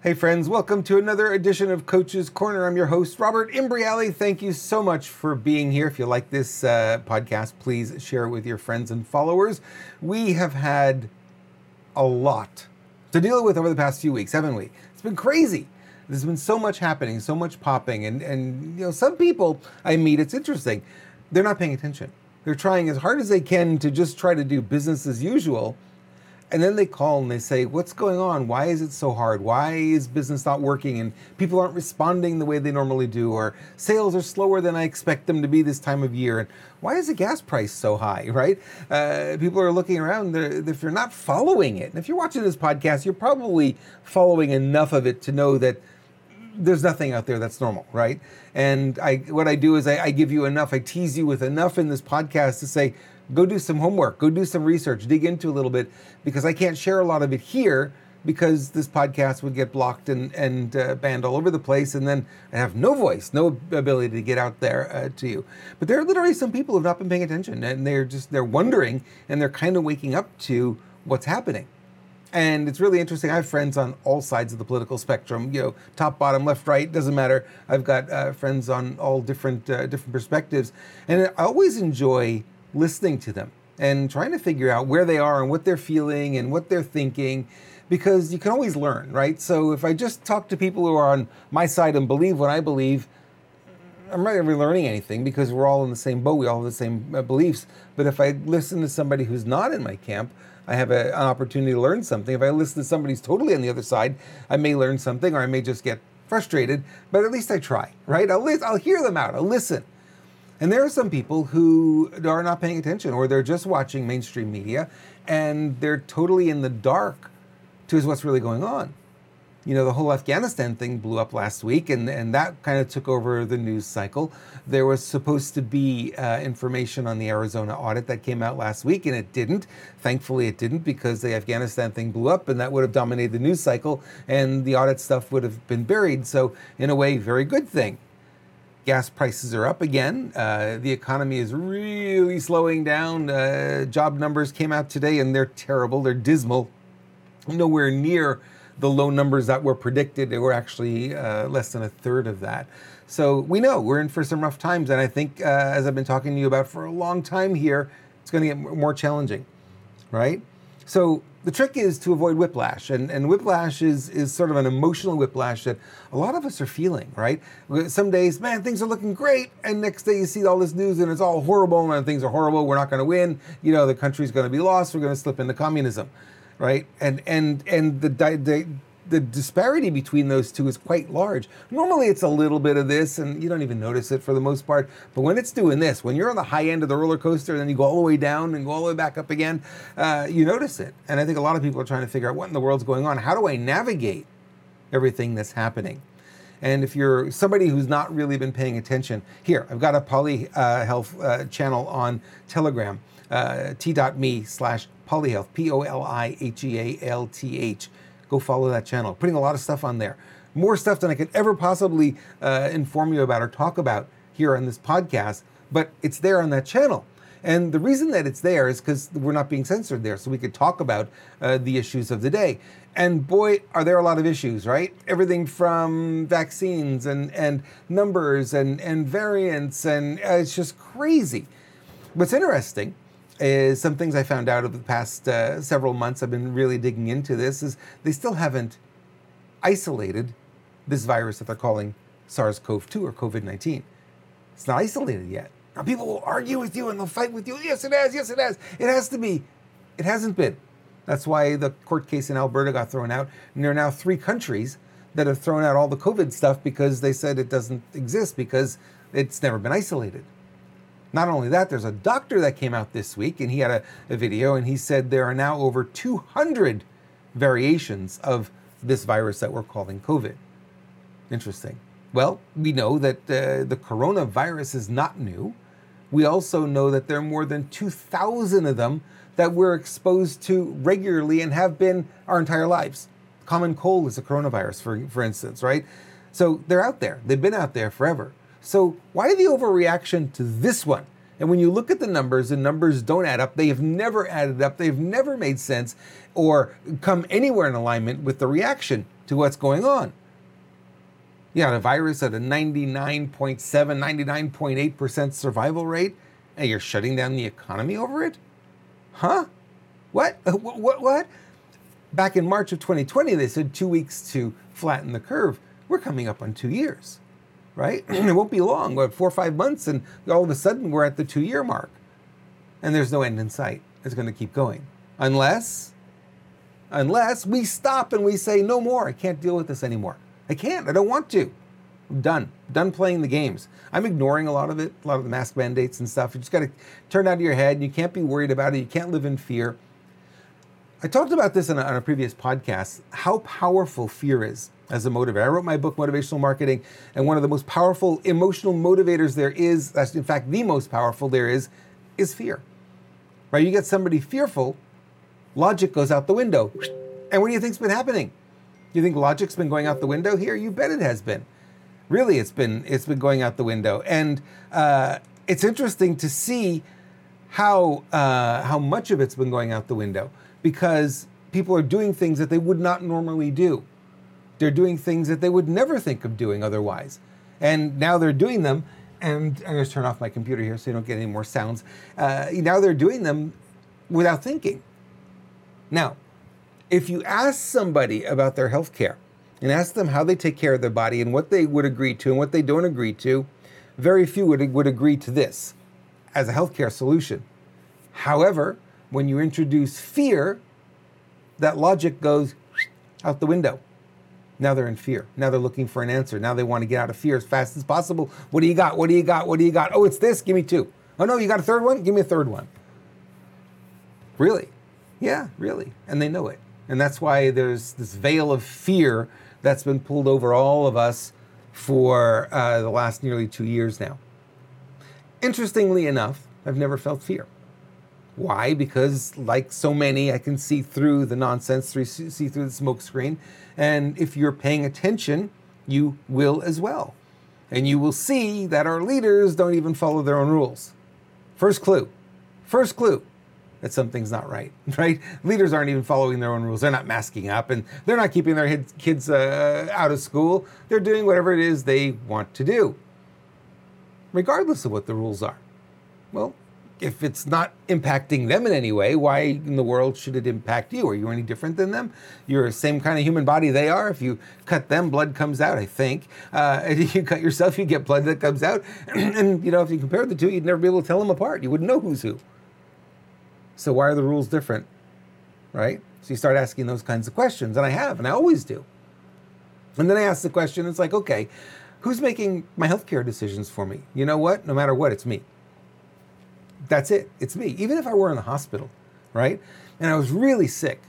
Hey, friends, welcome to another edition of Coach's Corner. I'm your host, Robert Imbriale. Thank you so much for being here. If you like this uh, podcast, please share it with your friends and followers. We have had a lot to deal with over the past few weeks, haven't we? It's been crazy. There's been so much happening, so much popping, and, and you know, some people I meet, it's interesting, they're not paying attention. They're trying as hard as they can to just try to do business as usual and then they call and they say, What's going on? Why is it so hard? Why is business not working? And people aren't responding the way they normally do, or sales are slower than I expect them to be this time of year. And why is the gas price so high, right? Uh, people are looking around. If you're not following it, and if you're watching this podcast, you're probably following enough of it to know that there's nothing out there that's normal, right? And I, what I do is I, I give you enough, I tease you with enough in this podcast to say, go do some homework, go do some research, dig into a little bit, because I can't share a lot of it here because this podcast would get blocked and, and uh, banned all over the place, and then I have no voice, no ability to get out there uh, to you. But there are literally some people who have not been paying attention, and they're just they're wondering, and they're kind of waking up to what's happening. And it's really interesting. I have friends on all sides of the political spectrum. You know, top, bottom, left, right doesn't matter. I've got uh, friends on all different uh, different perspectives, and I always enjoy listening to them and trying to figure out where they are and what they're feeling and what they're thinking because you can always learn, right? So if I just talk to people who are on my side and believe what I believe, I'm not really learning anything because we're all in the same boat. We all have the same uh, beliefs. But if I listen to somebody who's not in my camp, I have a, an opportunity to learn something. If I listen to somebody who's totally on the other side, I may learn something or I may just get frustrated. But at least I try, right? I'll, I'll hear them out. I'll listen. And there are some people who are not paying attention or they're just watching mainstream media and they're totally in the dark to what's really going on. You know, the whole Afghanistan thing blew up last week and, and that kind of took over the news cycle. There was supposed to be uh, information on the Arizona audit that came out last week and it didn't. Thankfully, it didn't because the Afghanistan thing blew up and that would have dominated the news cycle and the audit stuff would have been buried. So, in a way, very good thing gas prices are up again. Uh, the economy is really slowing down. Uh, job numbers came out today and they're terrible, they're dismal. Nowhere near the low numbers that were predicted. They were actually uh, less than a third of that. So we know we're in for some rough times. And I think, uh, as I've been talking to you about for a long time here, it's going to get more challenging, right? So the trick is to avoid whiplash, and, and whiplash is, is sort of an emotional whiplash that a lot of us are feeling, right? Some days, man, things are looking great, and next day you see all this news and it's all horrible, and things are horrible, we're not going to win, you know, the country's going to be lost, we're going to slip into communism, right? And and and the, the the disparity between those two is quite large. Normally, it's a little bit of this, and you don't even notice it for the most part. But when it's doing this, when you're on the high end of the roller coaster, and then you go all the way down and go all the way back up again, uh, you notice it. And I think a lot of people are trying to figure out what in the world's going on. How do I navigate everything that's happening? And if you're somebody who's not really been paying attention, here, I've got a poly uh, health uh, channel on Telegram, uh, t.me slash polihealth, P O L I H E A L T H go follow that channel. Putting a lot of stuff on there. More stuff than I could ever possibly uh, inform you about or talk about here on this podcast, but it's there on that channel. And the reason that it's there is because we're not being censored there, so we could talk about uh, the issues of the day. And boy, are there a lot of issues, right? Everything from vaccines and, and numbers and, and variants, and uh, it's just crazy. What's interesting is some things I found out over the past uh, several months. I've been really digging into this. Is they still haven't isolated this virus that they're calling SARS-CoV-2 or COVID-19. It's not isolated yet. Now people will argue with you and they'll fight with you. Yes, it has. Yes, it has. It has to be. It hasn't been. That's why the court case in Alberta got thrown out. And there are now three countries that have thrown out all the COVID stuff because they said it doesn't exist because it's never been isolated. Not only that, there's a doctor that came out this week and he had a, a video and he said there are now over 200 variations of this virus that we're calling COVID. Interesting. Well, we know that uh, the coronavirus is not new. We also know that there are more than 2,000 of them that we're exposed to regularly and have been our entire lives. Common cold is a coronavirus, for, for instance, right? So they're out there. They've been out there forever. So why the overreaction to this one? And when you look at the numbers, the numbers don't add up. They have never added up. They've never made sense or come anywhere in alignment with the reaction to what's going on. You got a virus at a 99.7, 99.8% survival rate, and you're shutting down the economy over it? Huh? What? What? What? what? Back in March of 2020, they said two weeks to flatten the curve. We're coming up on two years, right? it won't be long, but four or five months, and all of a sudden we're at the two year mark. And there's no end in sight. It's going to keep going. Unless, unless we stop and we say, no more, I can't deal with this anymore. I can't, I don't want to. I'm done. Done playing the games. I'm ignoring a lot of it, a lot of the mask mandates and stuff. You just got to turn out of your head. You can't be worried about it. You can't live in fear. I talked about this on a, on a previous podcast how powerful fear is as a motivator. I wrote my book, Motivational Marketing, and one of the most powerful emotional motivators there is, that's in fact the most powerful there is, is fear. Right? You get somebody fearful, logic goes out the window. And what do you think's been happening? You think logic's been going out the window here? You bet it has been. Really, it's been it's been going out the window, and uh, it's interesting to see how uh, how much of it's been going out the window because people are doing things that they would not normally do. They're doing things that they would never think of doing otherwise. And now they're doing them. And I'm going to turn off my computer here so you don't get any more sounds. Uh, now they're doing them without thinking. Now, if you ask somebody about their health care and ask them how they take care of their body and what they would agree to and what they don't agree to, very few would, would agree to this as a healthcare solution. However, when you introduce fear, that logic goes out the window. Now they're in fear. Now they're looking for an answer. Now they want to get out of fear as fast as possible. What do you got? What do you got? What do you got? Oh, it's this. Give me two. Oh, no, you got a third one? Give me a third one. Really? Yeah, really. And they know it. And that's why there's this veil of fear that's been pulled over all of us for uh, the last nearly two years now. Interestingly enough, I've never felt fear. Why? Because, like so many, I can see through the nonsense, see through the smoke screen. And if you're paying attention, you will as well. And you will see that our leaders don't even follow their own rules. First clue. First clue that something's not right, right? Leaders aren't even following their own rules. They're not masking up and they're not keeping their kids uh, out of school. They're doing whatever it is they want to do, regardless of what the rules are. Well, if it's not impacting them in any way, why in the world should it impact you? Are you any different than them? You're the same kind of human body they are. If you cut them, blood comes out, I think. Uh, if you cut yourself, you get blood that comes out. and, you know, if you compare the two, you'd never be able to tell them apart. You wouldn't know who's who. So why are the rules different? Right? So you start asking those kinds of questions. And I have, and I always do. And then I ask the question, it's like, okay, who's making my healthcare decisions for me? You know what? No matter what, it's me that's it. It's me. Even if I were in the hospital, right? And I was really sick,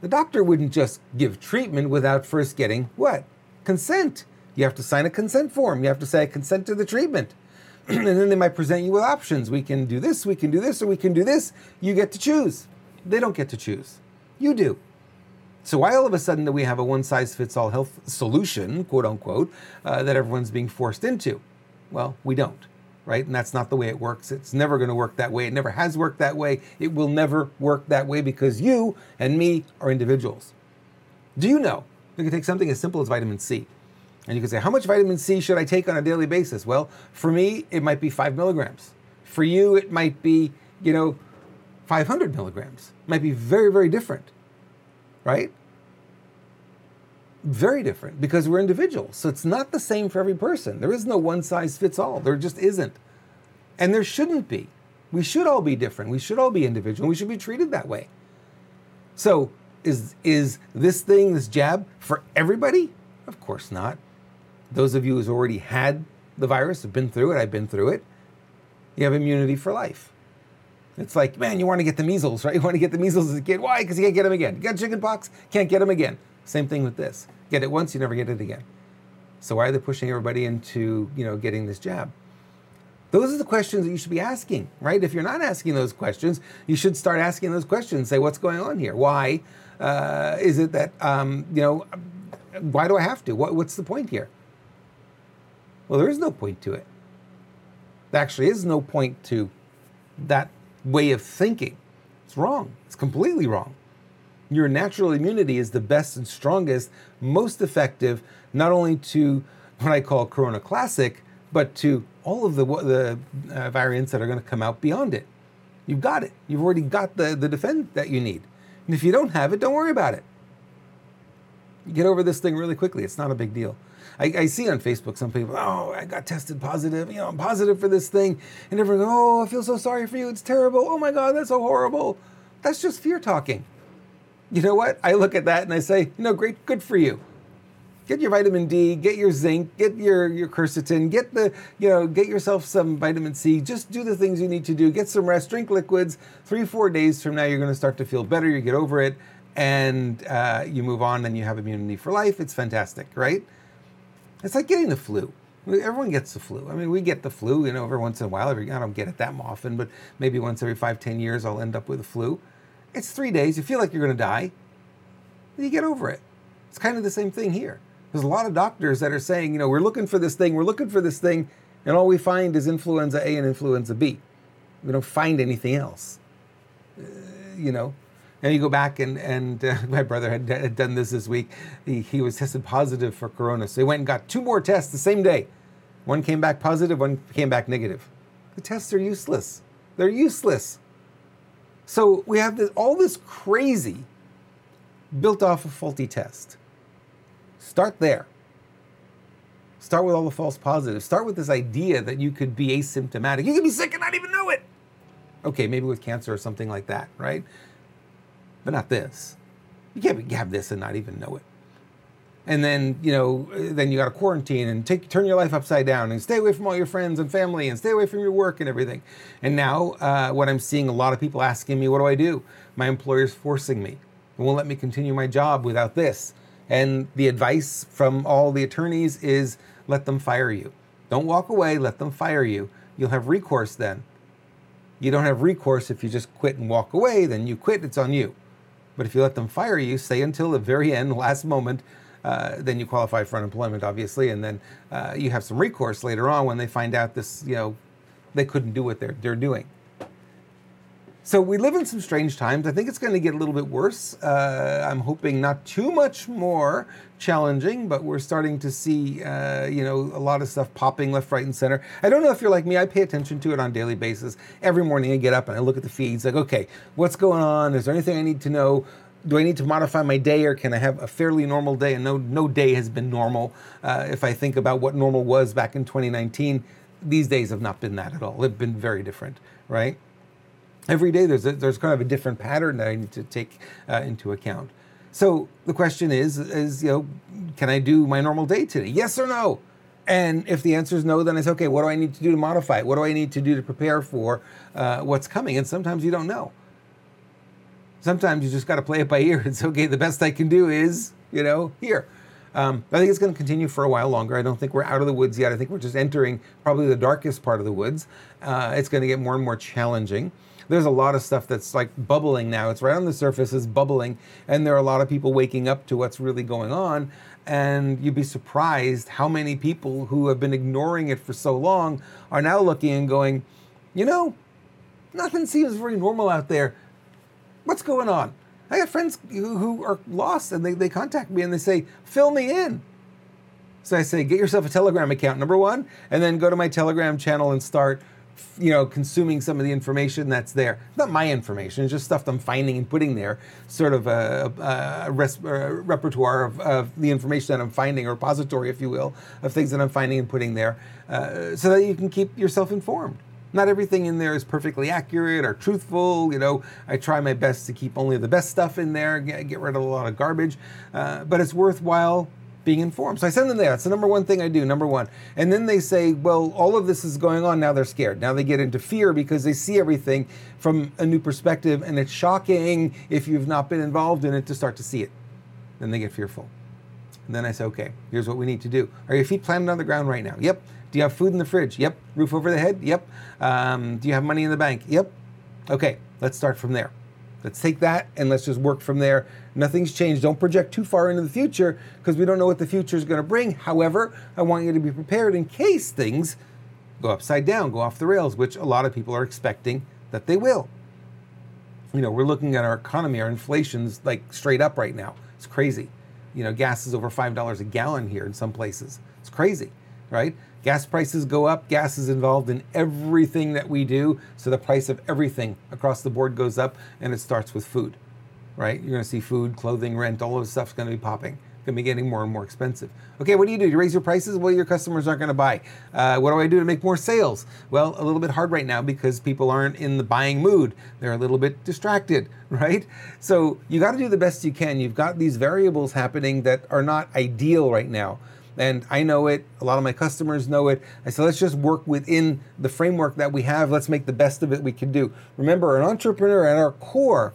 the doctor wouldn't just give treatment without first getting what? Consent. You have to sign a consent form. You have to say, I consent to the treatment. and then they might present you with options. We can do this, we can do this, or we can do this. You get to choose. They don't get to choose. You do. So why all of a sudden do we have a one size fits all health solution, quote unquote, uh, that everyone's being forced into? Well, we don't right? And that's not the way it works. It's never going to work that way. It never has worked that way. It will never work that way because you and me are individuals. Do you know you can take something as simple as vitamin C? And you can say, how much vitamin C should I take on a daily basis? Well, for me, it might be five milligrams. For you, it might be, you know, 500 milligrams. It might be very, very different, right? Very different because we're individuals. So it's not the same for every person. There is no one size fits all. There just isn't. And there shouldn't be. We should all be different. We should all be individual. We should be treated that way. So is is this thing, this jab, for everybody? Of course not. Those of you who's already had the virus have been through it. I've been through it. You have immunity for life. It's like, man, you want to get the measles, right? You want to get the measles as a kid. Why? Because you can't get them again. You got chicken pox, can't get them again. Same thing with this. Get it once, you never get it again. So why are they pushing everybody into, you know, getting this jab? Those are the questions that you should be asking, right? If you're not asking those questions, you should start asking those questions. Say, what's going on here? Why uh, is it that, um, you know, why do I have to? What, what's the point here? Well, there is no point to it. There actually is no point to that way of thinking. It's wrong. It's completely wrong. Your natural immunity is the best and strongest, most effective, not only to what I call Corona Classic, but to all of the, the uh, variants that are going to come out beyond it. You've got it. You've already got the, the defense that you need. And if you don't have it, don't worry about it. You get over this thing really quickly. It's not a big deal. I, I, see on Facebook some people, oh, I got tested positive. You know, I'm positive for this thing. And everyone oh, I feel so sorry for you. It's terrible. Oh my God, that's so horrible. That's just fear talking. You know what? I look at that and I say, you know, great, good for you. Get your vitamin D, get your zinc, get your, your quercetin, get the, you know, get yourself some vitamin C. Just do the things you need to do. Get some rest, drink liquids. Three, four days from now, you're going to start to feel better. You get over it and uh, you move on and you have immunity for life. It's fantastic, right? It's like getting the flu. Everyone gets the flu. I mean, we get the flu, you know, every once in a while. Every, I don't get it that often, but maybe once every five, ten years, I'll end up with a flu. It's three days. You feel like you're going to die. You get over it. It's kind of the same thing here. There's a lot of doctors that are saying, you know, we're looking for this thing, we're looking for this thing, and all we find is influenza A and influenza B. We don't find anything else. Uh, you know, and you go back and and uh, my brother had, had, done this this week. He, he was tested positive for corona, so he went and got two more tests the same day. One came back positive, one came back negative. The tests are useless. They're useless. So we have this, all this crazy built off a faulty test. Start there. Start with all the false positives. Start with this idea that you could be asymptomatic. You could be sick and not even know it. Okay, maybe with cancer or something like that, right? but not this. You can't have this and not even know it. And then, you know, then you got to quarantine and take turn your life upside down and stay away from all your friends and family and stay away from your work and everything. And now, uh, what I'm seeing a lot of people asking me, what do I do? My employer's forcing me. It won't let me continue my job without this. And the advice from all the attorneys is let them fire you. Don't walk away, let them fire you. You'll have recourse then. You don't have recourse if you just quit and walk away, then you quit, it's on you. But if you let them fire you, stay until the very end, last moment, uh, then you qualify for unemployment, obviously, and then uh, you have some recourse later on when they find out this, you know, they couldn't do what they're, they're doing. So we live in some strange times. I think it's going to get a little bit worse. Uh, I'm hoping not too much more challenging, but we're starting to see, uh, you know, a lot of stuff popping left, right, and center. I don't know if you're like me. I pay attention to it on a daily basis. Every morning I get up and I look at the feeds. Like, okay, what's going on? Is there anything I need to know? Do I need to modify my day or can I have a fairly normal day? And no, no day has been normal. Uh, if I think about what normal was back in 2019, these days have not been that at all. They've been very different, right? every day there's a, there's kind of a different pattern that I need to take uh, into account. So the question is is you know can I do my normal day today? Yes or no? And if the answer is no, then it's okay. What do I need to do to modify it? What do I need to do to prepare for uh, what's coming? And sometimes you don't know. Sometimes you just got to play it by ear. It's okay. The best I can do is you know here. Um, I think it's going to continue for a while longer. I don't think we're out of the woods yet. I think we're just entering probably the darkest part of the woods. Uh, it's going to get more and more challenging there's a lot of stuff that's like bubbling now. It's right on the surface, it's bubbling, and there are a lot of people waking up to what's really going on. And you'd be surprised how many people who have been ignoring it for so long are now looking and going, you know, nothing seems very normal out there. What's going on? I got friends who, who are lost and they, they contact me and they say, fill me in. So I say, get yourself a Telegram account, number one, and then go to my Telegram channel and start you know, consuming some of the information that's there. Not my information, it's just stuff I'm finding and putting there, sort of a, a, res, a repertoire of, of, the information that I'm finding, a repository, if you will, of things that I'm finding and putting there, uh, so that you can keep yourself informed. Not everything in there is perfectly accurate or truthful. You know, I try my best to keep only the best stuff in there, get, get rid of a lot of garbage, uh, but it's worthwhile being informed. So I send them there. That's the number one thing I do, number one. And then they say, well, all of this is going on. Now they're scared. Now they get into fear because they see everything from a new perspective. And it's shocking if you've not been involved in it to start to see it. Then they get fearful. And then I say, okay, here's what we need to do. Are your feet planted on the ground right now? Yep. Do you have food in the fridge? Yep. Roof over the head? Yep. Um, do you have money in the bank? Yep. Okay, let's start from there. Let's take that and let's just work from there. Nothing's changed. Don't project too far into the future because we don't know what the future is going to bring. However, I want you to be prepared in case things go upside down, go off the rails, which a lot of people are expecting that they will. You know, we're looking at our economy, our inflation's like straight up right now. It's crazy. You know, gas is over $5 a gallon here in some places. It's crazy, right? Gas prices go up. Gas is involved in everything that we do. So the price of everything across the board goes up, and it starts with food, right? You're to see food, clothing, rent, all of this stuff's to be popping. Going to be getting more and more expensive. Okay, what do you do? You raise your prices? Well, your customers aren't going to buy. Uh, what do I do to make more sales? Well, a little bit hard right now because people aren't in the buying mood. They're a little bit distracted, right? So you got to do the best you can. You've got these variables happening that are not ideal right now and I know it. A lot of my customers know it. I said, let's just work within the framework that we have. Let's make the best of it we can do. Remember, an entrepreneur at our core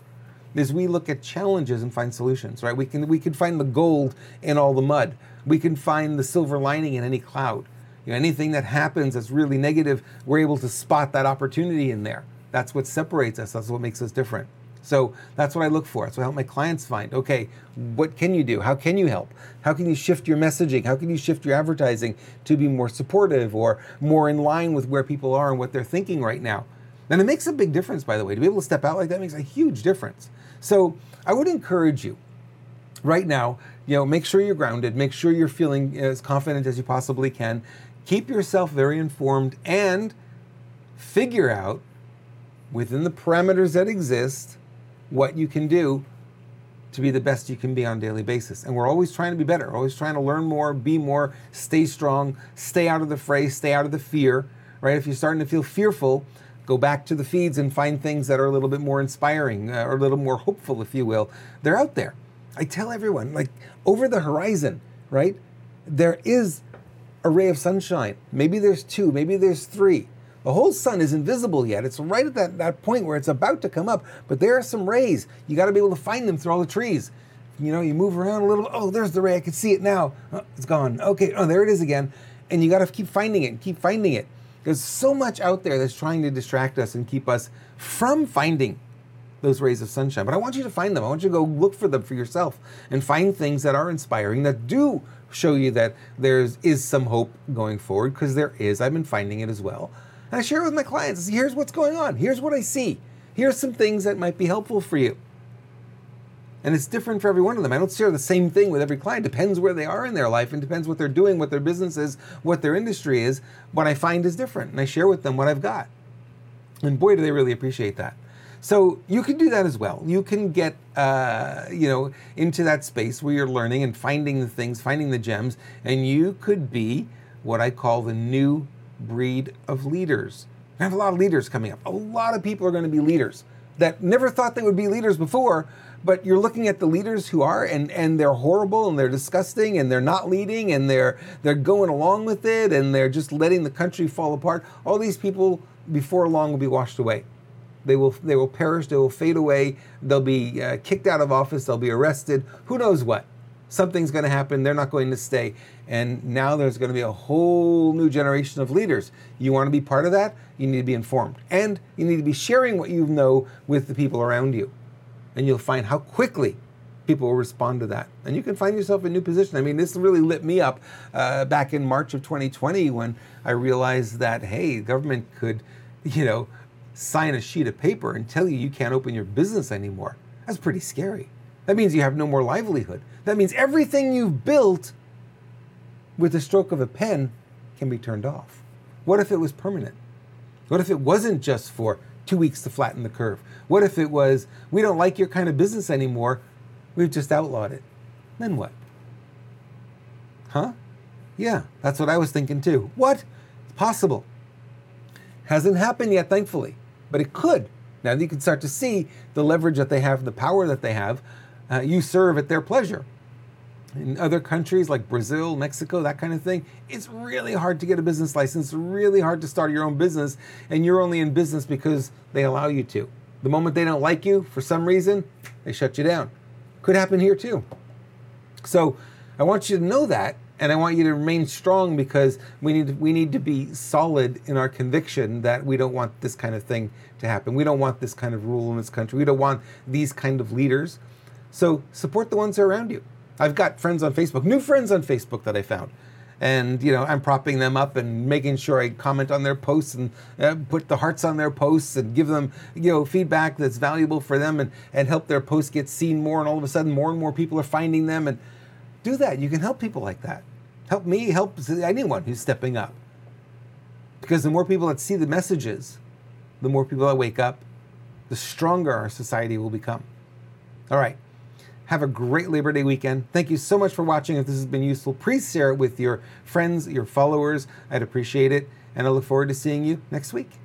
is we look at challenges and find solutions, right? We can we can find the gold in all the mud. We can find the silver lining in any cloud. You know, anything that happens that's really negative, we're able to spot that opportunity in there. That's what separates us. That's what makes us different. So that's what I look for. That's what I help my clients find. Okay, what can you do? How can you help? How can you shift your messaging? How can you shift your advertising to be more supportive or more in line with where people are and what they're thinking right now? And it makes a big difference, by the way. To be able to step out like that makes a huge difference. So I would encourage you right now, you know, make sure you're grounded, make sure you're feeling as confident as you possibly can. Keep yourself very informed and figure out within the parameters that exist what you can do to be the best you can be on a daily basis. And we're always trying to be better, always trying to learn more, be more, stay strong, stay out of the fray, stay out of the fear, right? If you're starting to feel fearful, go back to the feeds and find things that are a little bit more inspiring uh, or a little more hopeful, if you will. They're out there. I tell everyone, like over the horizon, right? There is a ray of sunshine. Maybe there's two, maybe there's three. The whole sun is invisible yet. It's right at that, that point where it's about to come up, but there are some rays. You got to be able to find them through all the trees. You know, you move around a little. Oh, there's the ray. I can see it now. Oh, it's gone. Okay. Oh, there it is again. And you got to keep finding it keep finding it. There's so much out there that's trying to distract us and keep us from finding those rays of sunshine. But I want you to find them. I want you to go look for them for yourself and find things that are inspiring that do show you that there is some hope going forward because there is. I've been finding it as well. I share it with my clients. Here's what's going on. Here's what I see. Here's some things that might be helpful for you. And it's different for every one of them. I don't share the same thing with every client. Depends where they are in their life and depends what they're doing, what their business is, what their industry is. What I find is different. And I share with them what I've got. And boy, do they really appreciate that. So you can do that as well. You can get, uh, you know, into that space where you're learning and finding the things, finding the gems, and you could be what I call the new breed of leaders. I have a lot of leaders coming up. A lot of people are going to be leaders that never thought they would be leaders before, but you're looking at the leaders who are and and they're horrible and they're disgusting and they're not leading and they're they're going along with it and they're just letting the country fall apart. All these people before long will be washed away. They will they will perish, they will fade away, they'll be uh, kicked out of office, they'll be arrested, who knows what something's going to happen. They're not going to stay. And now there's going to be a whole new generation of leaders. You want to be part of that? You need to be informed. And you need to be sharing what you know with the people around you. And you'll find how quickly people will respond to that. And you can find yourself in a new position. I mean, this really lit me up uh, back in March of 2020 when I realized that, hey, government could, you know, sign a sheet of paper and tell you you can't open your business anymore. That's pretty scary. That means you have no more livelihood. That means everything you've built with the stroke of a pen can be turned off. What if it was permanent? What if it wasn't just for two weeks to flatten the curve? What if it was, we don't like your kind of business anymore, we've just outlawed it? Then what? Huh? Yeah, that's what I was thinking too. What? It's possible. Hasn't happened yet, thankfully, but it could. Now you can start to see the leverage that they have, the power that they have. Uh, you serve at their pleasure in other countries like Brazil, Mexico, that kind of thing, it's really hard to get a business license, really hard to start your own business, and you're only in business because they allow you to. The moment they don't like you for some reason, they shut you down. Could happen here too. So I want you to know that, and I want you to remain strong because we need we need to be solid in our conviction that we don't want this kind of thing to happen. We don't want this kind of rule in this country. We don't want these kind of leaders. So support the ones around you. I've got friends on Facebook, new friends on Facebook that I found. and you know I'm propping them up and making sure I comment on their posts and uh, put the hearts on their posts and give them you know feedback that's valuable for them and and help their posts get seen more. And all of a sudden more and more people are finding them. And do that. You can help people like that. Help me help anyone who's stepping up. Because the more people that see the messages the more people that wake up the stronger our society will become. All right have a great Labor Day weekend. Thank you so much for watching. If this has been useful, please share it with your friends, your followers. I'd appreciate it. And I look forward to seeing you next week.